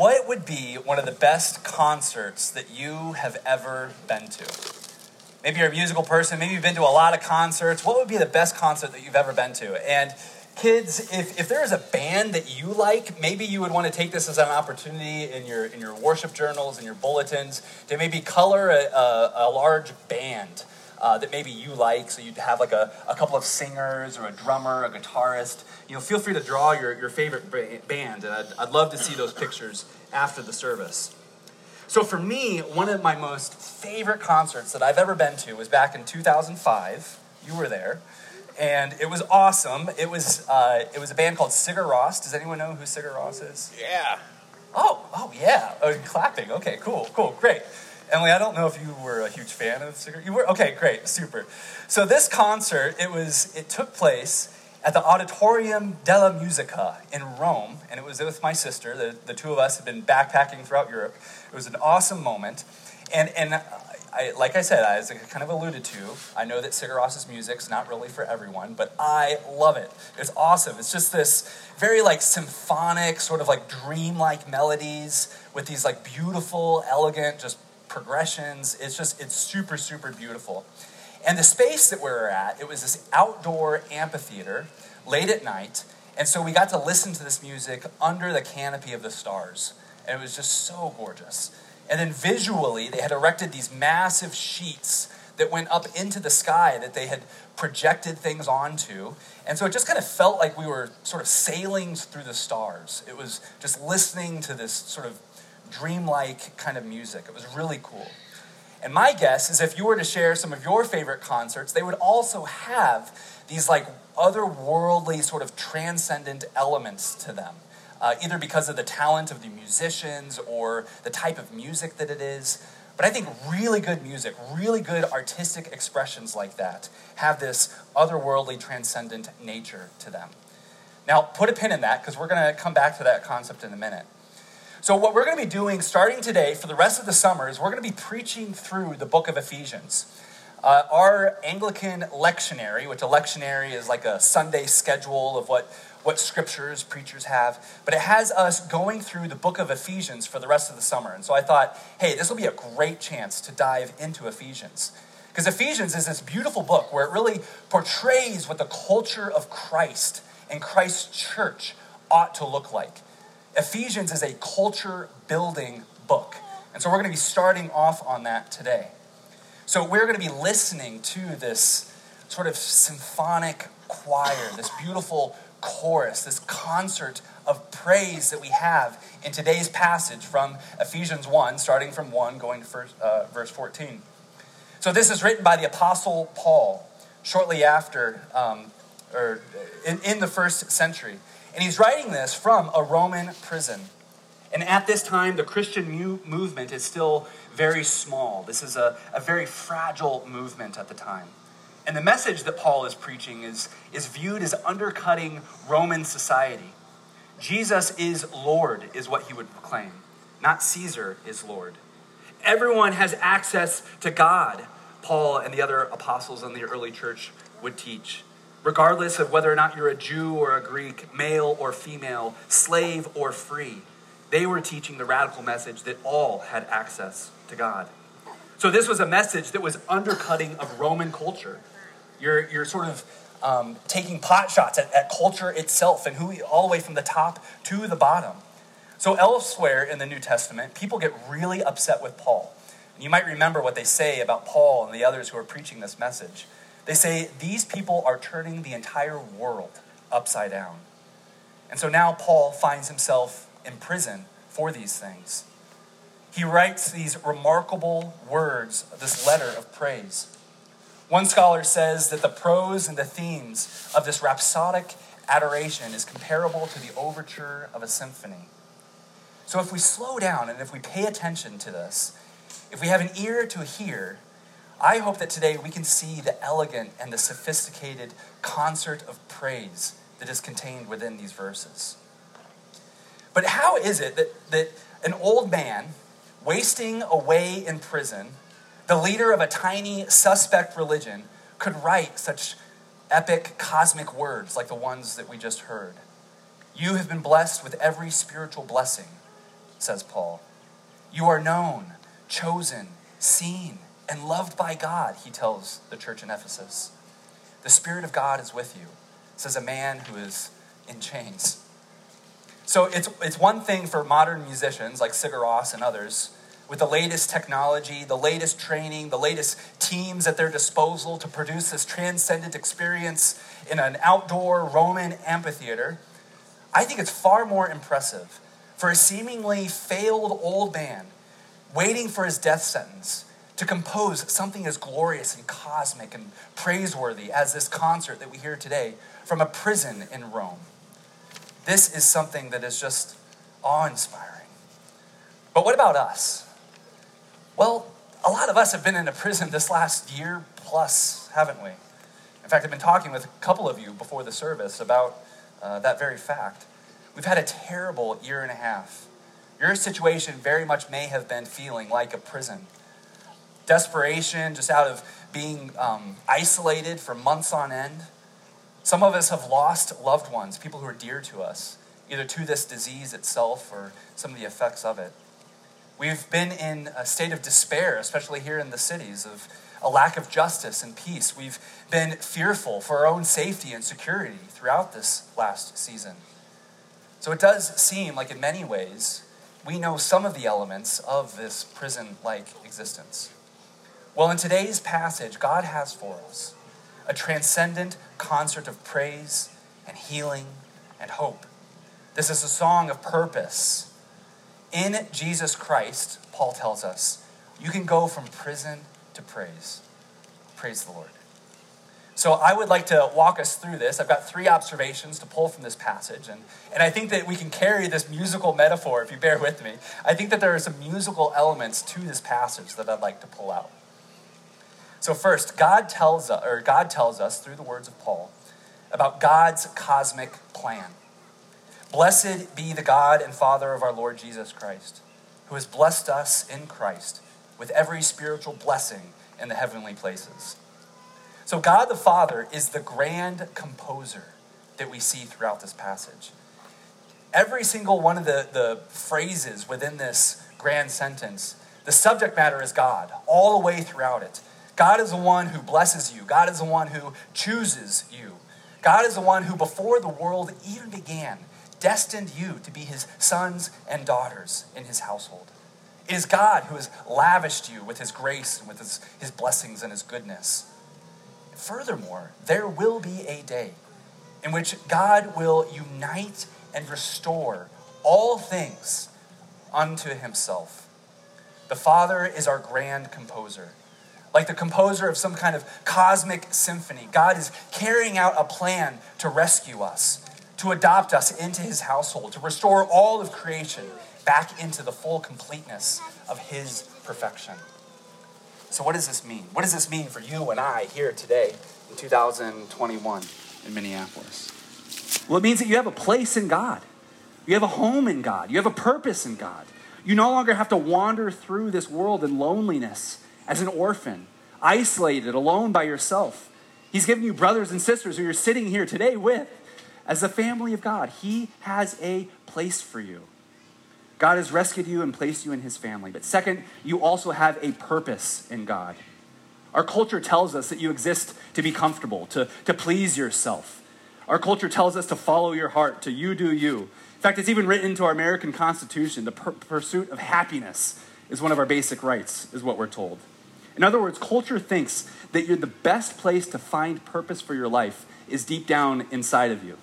what would be one of the best concerts that you have ever been to? Maybe you're a musical person, maybe you've been to a lot of concerts. What would be the best concert that you've ever been to? And kids, if, if there is a band that you like, maybe you would want to take this as an opportunity in your, in your worship journals and your bulletins to maybe color a, a, a large band uh, that maybe you like. So you'd have like a, a couple of singers or a drummer, a guitarist. You know, feel free to draw your, your favorite band. And I'd, I'd love to see those pictures after the service. So for me, one of my most favorite concerts that I've ever been to was back in 2005. You were there. And it was awesome. It was, uh, it was a band called Sigur Rós. Does anyone know who Sigur Rós is? Yeah. Oh, oh yeah. Oh, clapping. Okay, cool, cool, great. Emily, I don't know if you were a huge fan of Sigur. You were okay, great, super. So this concert, it was it took place at the Auditorium della Musica in Rome, and it was with my sister. The, the two of us had been backpacking throughout Europe. It was an awesome moment, and and I, like I said, as I kind of alluded to, I know that Sigur Rós's music's not really for everyone, but I love it. It's awesome. It's just this very like symphonic, sort of like dreamlike melodies with these like beautiful, elegant, just progressions. It's just, it's super, super beautiful. And the space that we were at, it was this outdoor amphitheater late at night. And so we got to listen to this music under the canopy of the stars. And it was just so gorgeous. And then visually, they had erected these massive sheets that went up into the sky that they had projected things onto. And so it just kind of felt like we were sort of sailing through the stars. It was just listening to this sort of dreamlike kind of music. It was really cool. And my guess is if you were to share some of your favorite concerts, they would also have these like otherworldly, sort of transcendent elements to them. Uh, either because of the talent of the musicians or the type of music that it is. But I think really good music, really good artistic expressions like that have this otherworldly, transcendent nature to them. Now, put a pin in that because we're going to come back to that concept in a minute. So, what we're going to be doing starting today for the rest of the summer is we're going to be preaching through the book of Ephesians. Uh, our Anglican lectionary, which a lectionary is like a Sunday schedule of what, what scriptures preachers have, but it has us going through the book of Ephesians for the rest of the summer. And so I thought, hey, this will be a great chance to dive into Ephesians. Because Ephesians is this beautiful book where it really portrays what the culture of Christ and Christ's church ought to look like. Ephesians is a culture building book. And so we're going to be starting off on that today. So we're going to be listening to this sort of symphonic choir, this beautiful chorus, this concert of praise that we have in today's passage from Ephesians 1, starting from 1, going to first, uh, verse 14. So this is written by the Apostle Paul shortly after, um, or in, in the first century. And he's writing this from a Roman prison. And at this time, the Christian movement is still very small. This is a, a very fragile movement at the time. And the message that Paul is preaching is, is viewed as undercutting Roman society. Jesus is Lord, is what he would proclaim, not Caesar is Lord. Everyone has access to God, Paul and the other apostles in the early church would teach regardless of whether or not you're a Jew or a Greek, male or female, slave or free. They were teaching the radical message that all had access to God. So this was a message that was undercutting of Roman culture. You're, you're sort of um, taking pot shots at, at culture itself and who all the way from the top to the bottom. So elsewhere in the New Testament, people get really upset with Paul. And you might remember what they say about Paul and the others who are preaching this message. They say these people are turning the entire world upside down. And so now Paul finds himself in prison for these things. He writes these remarkable words, this letter of praise. One scholar says that the prose and the themes of this rhapsodic adoration is comparable to the overture of a symphony. So if we slow down and if we pay attention to this, if we have an ear to hear, I hope that today we can see the elegant and the sophisticated concert of praise that is contained within these verses. But how is it that, that an old man wasting away in prison, the leader of a tiny suspect religion, could write such epic cosmic words like the ones that we just heard? You have been blessed with every spiritual blessing. says Paul. You are known, chosen, seen, and loved by God, he tells the church in Ephesus. The Spirit of God is with you, says a man who is in chains. So it's, it's one thing for modern musicians like Sigur Rós and others with the latest technology, the latest training, the latest teams at their disposal to produce this transcendent experience in an outdoor Roman amphitheater. I think it's far more impressive for a seemingly failed old man waiting for his death sentence to compose something as glorious and cosmic and praiseworthy as this concert that we hear today from a prison in Rome. This is something that is just awe inspiring. But what about us? Well, a lot of us have been in a prison this last year plus, haven't we? In fact, I've been talking with a couple of you before the service about uh, that very fact. We've had a terrible year and a half. Your situation very much may have been feeling like a prison. Desperation, just out of being um, isolated for months on end. Some of us have lost loved ones, people who are dear to us, either to this disease itself or some of the effects of it. We've been in a state of despair, especially here in the cities, of a lack of justice and peace. We've been fearful for our own safety and security throughout this last season. So it does seem like, in many ways, we know some of the elements of this prison like existence. Well, in today's passage, God has for us a transcendent concert of praise and healing and hope. This is a song of purpose in Jesus Christ, Paul tells us, you can go from prison to praise. Praise the Lord. So I would like to walk us through this. I've got three observations to pull from this passage. And, and I think that we can carry this musical metaphor, if you bear with me. I think that there are some musical elements to this passage that I'd like to pull out. So first, God tells us, or God tells us through the words of Paul about God's cosmic plan. Blessed be the God and Father of our Lord Jesus Christ, who has blessed us in Christ with every spiritual blessing in the heavenly places. So, God the Father is the grand composer that we see throughout this passage. Every single one of the, the phrases within this grand sentence, the subject matter is God, all the way throughout it. God is the one who blesses you, God is the one who chooses you. God is the one who, before the world even began, destined you to be his sons and daughters in his household. It is God who has lavished you with his grace and with his, his blessings and his goodness. Furthermore, there will be a day in which God will unite and restore all things unto himself. The Father is our grand composer. Like the composer of some kind of cosmic symphony, God is carrying out a plan to rescue us to adopt us into his household, to restore all of creation back into the full completeness of his perfection. So, what does this mean? What does this mean for you and I here today in 2021 in Minneapolis? Well, it means that you have a place in God, you have a home in God, you have a purpose in God. You no longer have to wander through this world in loneliness as an orphan, isolated, alone by yourself. He's given you brothers and sisters who you're sitting here today with as the family of God, He has a place for you. God has rescued you and placed you in His family. But second, you also have a purpose in God. Our culture tells us that you exist to be comfortable, to, to please yourself. Our culture tells us to follow your heart, to you do you. In fact, it's even written into our American Constitution the pursuit of happiness is one of our basic rights, is what we're told. In other words, culture thinks that you're the best place to find purpose for your life is deep down inside of you.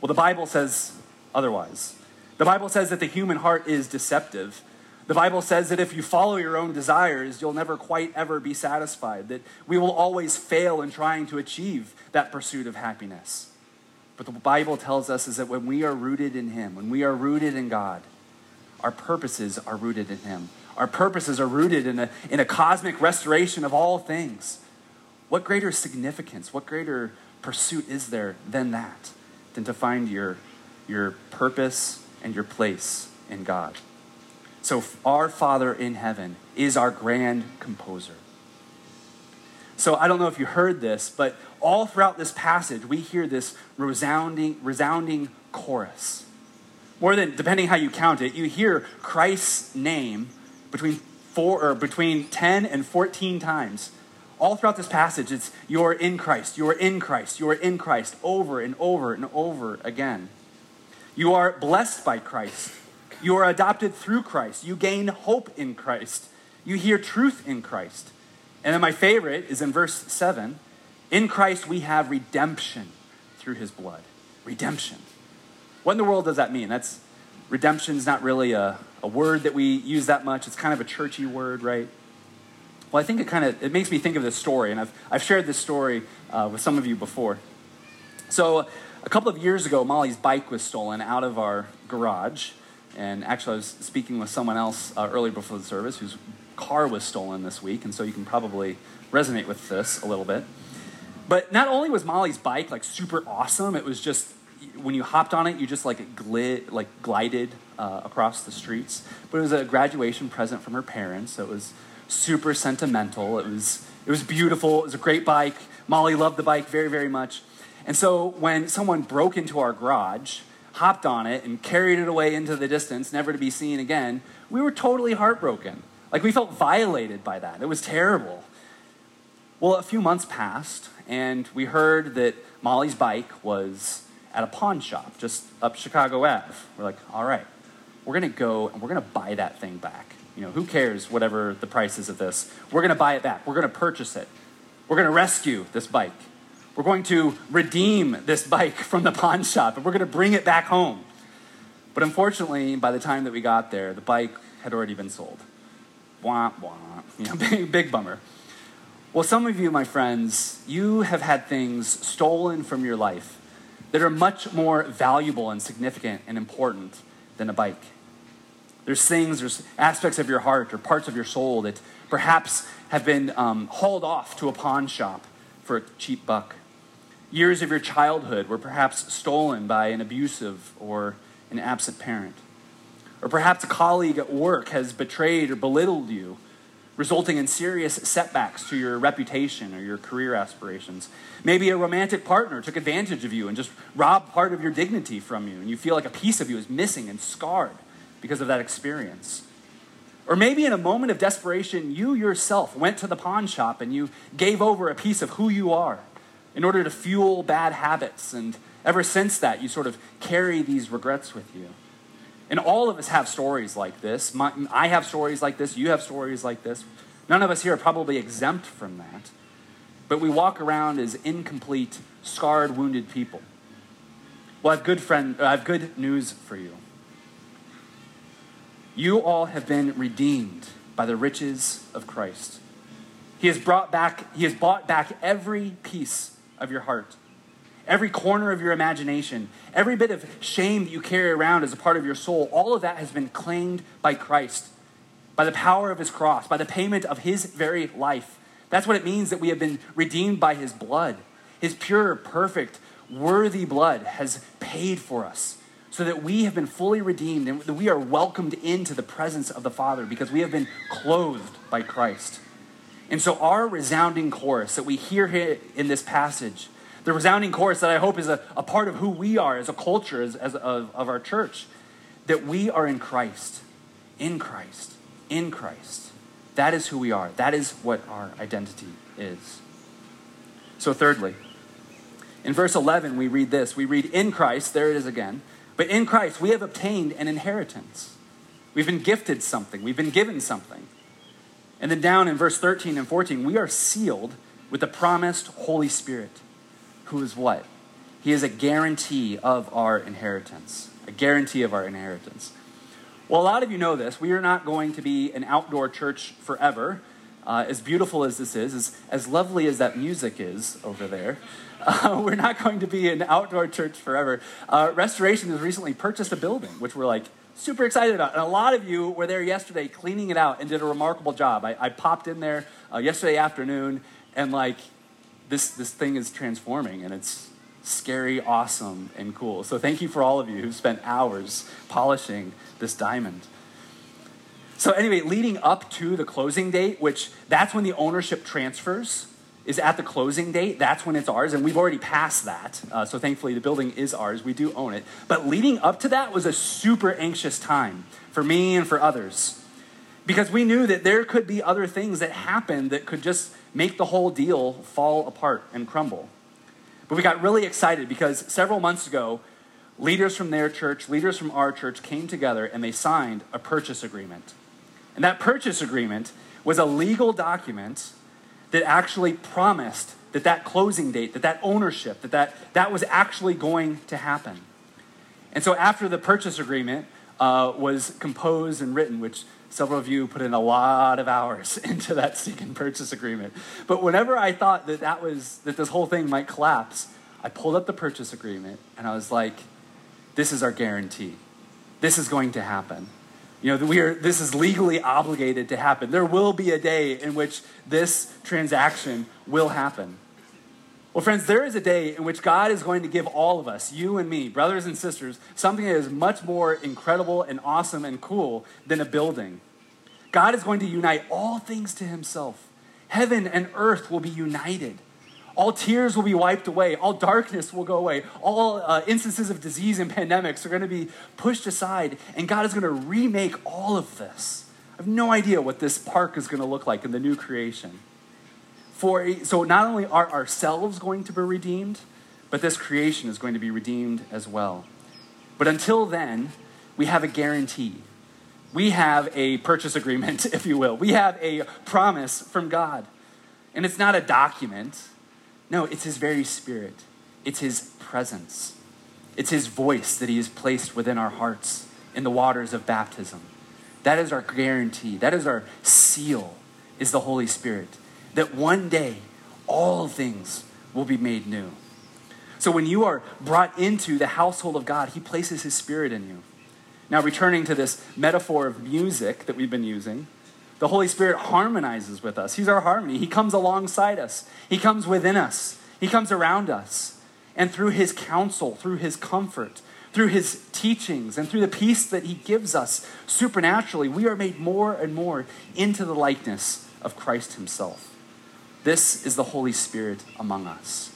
Well, the Bible says otherwise. The Bible says that the human heart is deceptive. The Bible says that if you follow your own desires, you'll never quite ever be satisfied, that we will always fail in trying to achieve that pursuit of happiness. But the Bible tells us is that when we are rooted in Him, when we are rooted in God, our purposes are rooted in Him. Our purposes are rooted in a, in a cosmic restoration of all things. What greater significance, what greater pursuit is there than that? than to find your, your purpose and your place in God. So, our Father in heaven is our grand composer. So, I don't know if you heard this, but all throughout this passage, we hear this resounding, resounding chorus. more than, depending how you count it, you hear Christ's name between four or between 10 and 14 times. All throughout this passage, it's you're in Christ, you're in Christ, you're in Christ, over and over and over again. You are blessed by Christ. You are adopted through Christ. You gain hope in Christ. You hear truth in Christ. And then my favorite is in verse 7 In Christ we have redemption through his blood. Redemption. What in the world does that mean? That's redemption is not really a, a word that we use that much. It's kind of a churchy word, right? Well, I think it kind of it makes me think of this story, and I've, I've shared this story uh, with some of you before. So, a couple of years ago, Molly's bike was stolen out of our garage, and actually, I was speaking with someone else uh, earlier before the service whose car was stolen this week, and so you can probably resonate with this a little bit. But not only was Molly's bike like super awesome, it was just when you hopped on it, you just like glid, like glided uh, across the streets. But it was a graduation present from her parents, so it was super sentimental. It was, it was beautiful. It was a great bike. Molly loved the bike very, very much. And so when someone broke into our garage, hopped on it, and carried it away into the distance, never to be seen again, we were totally heartbroken. Like we felt violated by that. It was terrible. Well, a few months passed, and we heard that Molly's bike was at a pawn shop just up Chicago Ave. We're like, all right, we're going to go and we're going to buy that thing back. You know, who cares whatever the price is of this? We're going to buy it back. We're going to purchase it. We're going to rescue this bike. We're going to redeem this bike from the pawn shop and we're going to bring it back home. But unfortunately, by the time that we got there, the bike had already been sold. Wah, wah. You know, big, big bummer. Well, some of you, my friends, you have had things stolen from your life that are much more valuable and significant and important than a bike. There's things, there's aspects of your heart or parts of your soul that perhaps have been um, hauled off to a pawn shop for a cheap buck. Years of your childhood were perhaps stolen by an abusive or an absent parent. Or perhaps a colleague at work has betrayed or belittled you, resulting in serious setbacks to your reputation or your career aspirations. Maybe a romantic partner took advantage of you and just robbed part of your dignity from you, and you feel like a piece of you is missing and scarred because of that experience. Or maybe in a moment of desperation, you yourself went to the pawn shop and you gave over a piece of who you are in order to fuel bad habits. And ever since that, you sort of carry these regrets with you. And all of us have stories like this. My, I have stories like this. You have stories like this. None of us here are probably exempt from that. But we walk around as incomplete, scarred, wounded people. Well, I have good friend. I have good news for you. You all have been redeemed by the riches of Christ. He has brought back, he has bought back every piece of your heart, every corner of your imagination, every bit of shame that you carry around as a part of your soul. All of that has been claimed by Christ, by the power of his cross, by the payment of his very life. That's what it means that we have been redeemed by his blood. His pure, perfect, worthy blood has paid for us so that we have been fully redeemed and that we are welcomed into the presence of the Father because we have been clothed by Christ. And so, our resounding chorus that we hear here in this passage, the resounding chorus that I hope is a, a part of who we are as a culture, as, as of, of our church, that we are in Christ, in Christ, in Christ. That is who we are. That is what our identity is. So, thirdly, in verse 11, we read this. We read, In Christ, there it is again. But in Christ, we have obtained an inheritance. We've been gifted something, we've been given something. And then down in verse 13 and 14, we are sealed with the promised Holy Spirit, who is what? He is a guarantee of our inheritance. A guarantee of our inheritance. Well, a lot of you know this. We are not going to be an outdoor church forever. Uh, as beautiful as this is, as, as lovely as that music is over there, uh, we're not going to be an outdoor church forever. Uh, Restoration has recently purchased a building, which we're like super excited about. And a lot of you were there yesterday cleaning it out and did a remarkable job. I, I popped in there uh, yesterday afternoon, and like this, this thing is transforming, and it's scary, awesome, and cool. So thank you for all of you who spent hours polishing this diamond. So, anyway, leading up to the closing date, which that's when the ownership transfers, is at the closing date. That's when it's ours, and we've already passed that. Uh, so thankfully, the building is ours. We do own it. But leading up to that was a super anxious time for me and for others because we knew that there could be other things that happened that could just make the whole deal fall apart and crumble. But we got really excited because several months ago, leaders from their church, leaders from our church came together and they signed a purchase agreement. And that purchase agreement was a legal document that actually promised that that closing date, that that ownership, that that, that was actually going to happen. And so after the purchase agreement uh, was composed and written, which several of you put in a lot of hours into that second purchase agreement. But whenever I thought that that was that this whole thing might collapse, I pulled up the purchase agreement and I was like, this is our guarantee. This is going to happen. You know, we are, this is legally obligated to happen. There will be a day in which this transaction will happen. Well, friends, there is a day in which God is going to give all of us, you and me, brothers and sisters, something that is much more incredible and awesome and cool than a building. God is going to unite all things to himself. Heaven and earth will be united. All tears will be wiped away. All darkness will go away. All uh, instances of disease and pandemics are going to be pushed aside. And God is going to remake all of this. I have no idea what this park is going to look like in the new creation. For, so not only are ourselves going to be redeemed, but this creation is going to be redeemed as well. But until then, we have a guarantee. We have a purchase agreement, if you will. We have a promise from God. And it's not a document, no, it's His very Spirit, it's His presence, it's His voice that He has placed within our hearts in the waters of baptism. That is our guarantee, that is our seal, is the Holy Spirit. That one day all things will be made new. So when you are brought into the household of God, He places His Spirit in you. Now, returning to this metaphor of music that we've been using, the Holy Spirit harmonizes with us. He's our harmony. He comes alongside us, He comes within us, He comes around us. And through His counsel, through His comfort, through His teachings, and through the peace that He gives us supernaturally, we are made more and more into the likeness of Christ Himself. This is the Holy Spirit among us.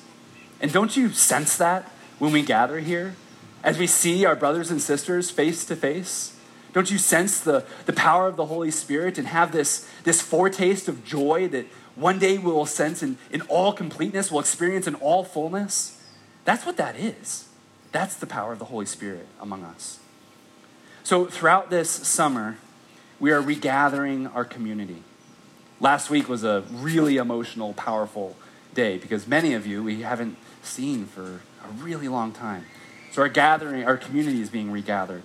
And don't you sense that when we gather here? As we see our brothers and sisters face to face? Don't you sense the, the power of the Holy Spirit and have this, this foretaste of joy that one day we will sense in, in all completeness, we'll experience in all fullness? That's what that is. That's the power of the Holy Spirit among us. So, throughout this summer, we are regathering our community. Last week was a really emotional, powerful day because many of you we haven't seen for a really long time. So, our gathering, our community is being regathered.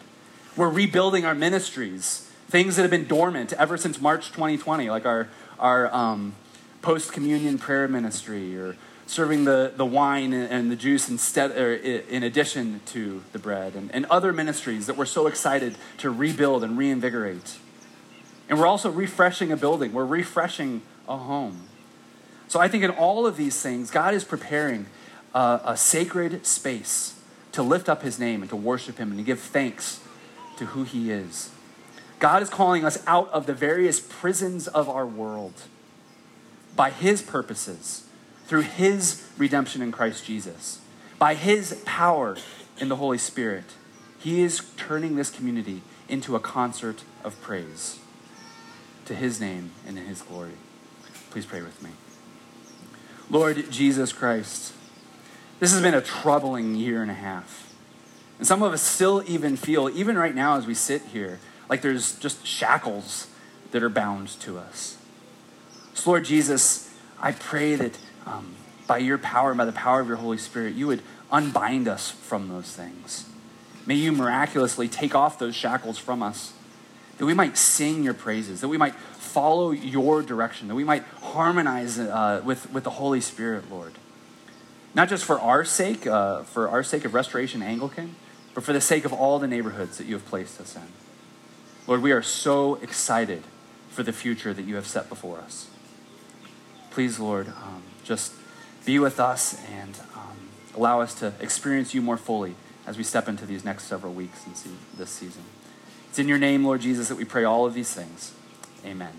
We're rebuilding our ministries, things that have been dormant ever since March 2020, like our, our um, post communion prayer ministry or serving the, the wine and the juice instead, or in addition to the bread, and, and other ministries that we're so excited to rebuild and reinvigorate. And we're also refreshing a building, we're refreshing a home. So I think in all of these things, God is preparing a, a sacred space to lift up his name and to worship him and to give thanks to who He is. God is calling us out of the various prisons of our world by His purposes, through His redemption in Christ Jesus, by His power in the Holy Spirit. He is turning this community into a concert of praise to His name and in His glory. Please pray with me. Lord Jesus Christ, this has been a troubling year and a half. And some of us still even feel, even right now as we sit here, like there's just shackles that are bound to us. So, Lord Jesus, I pray that um, by your power and by the power of your Holy Spirit, you would unbind us from those things. May you miraculously take off those shackles from us, that we might sing your praises, that we might follow your direction, that we might harmonize uh, with, with the Holy Spirit, Lord. Not just for our sake, uh, for our sake of Restoration Anglican, but for the sake of all the neighborhoods that you have placed us in. Lord, we are so excited for the future that you have set before us. Please, Lord, um, just be with us and um, allow us to experience you more fully as we step into these next several weeks and see this season. It's in your name, Lord Jesus, that we pray all of these things. Amen.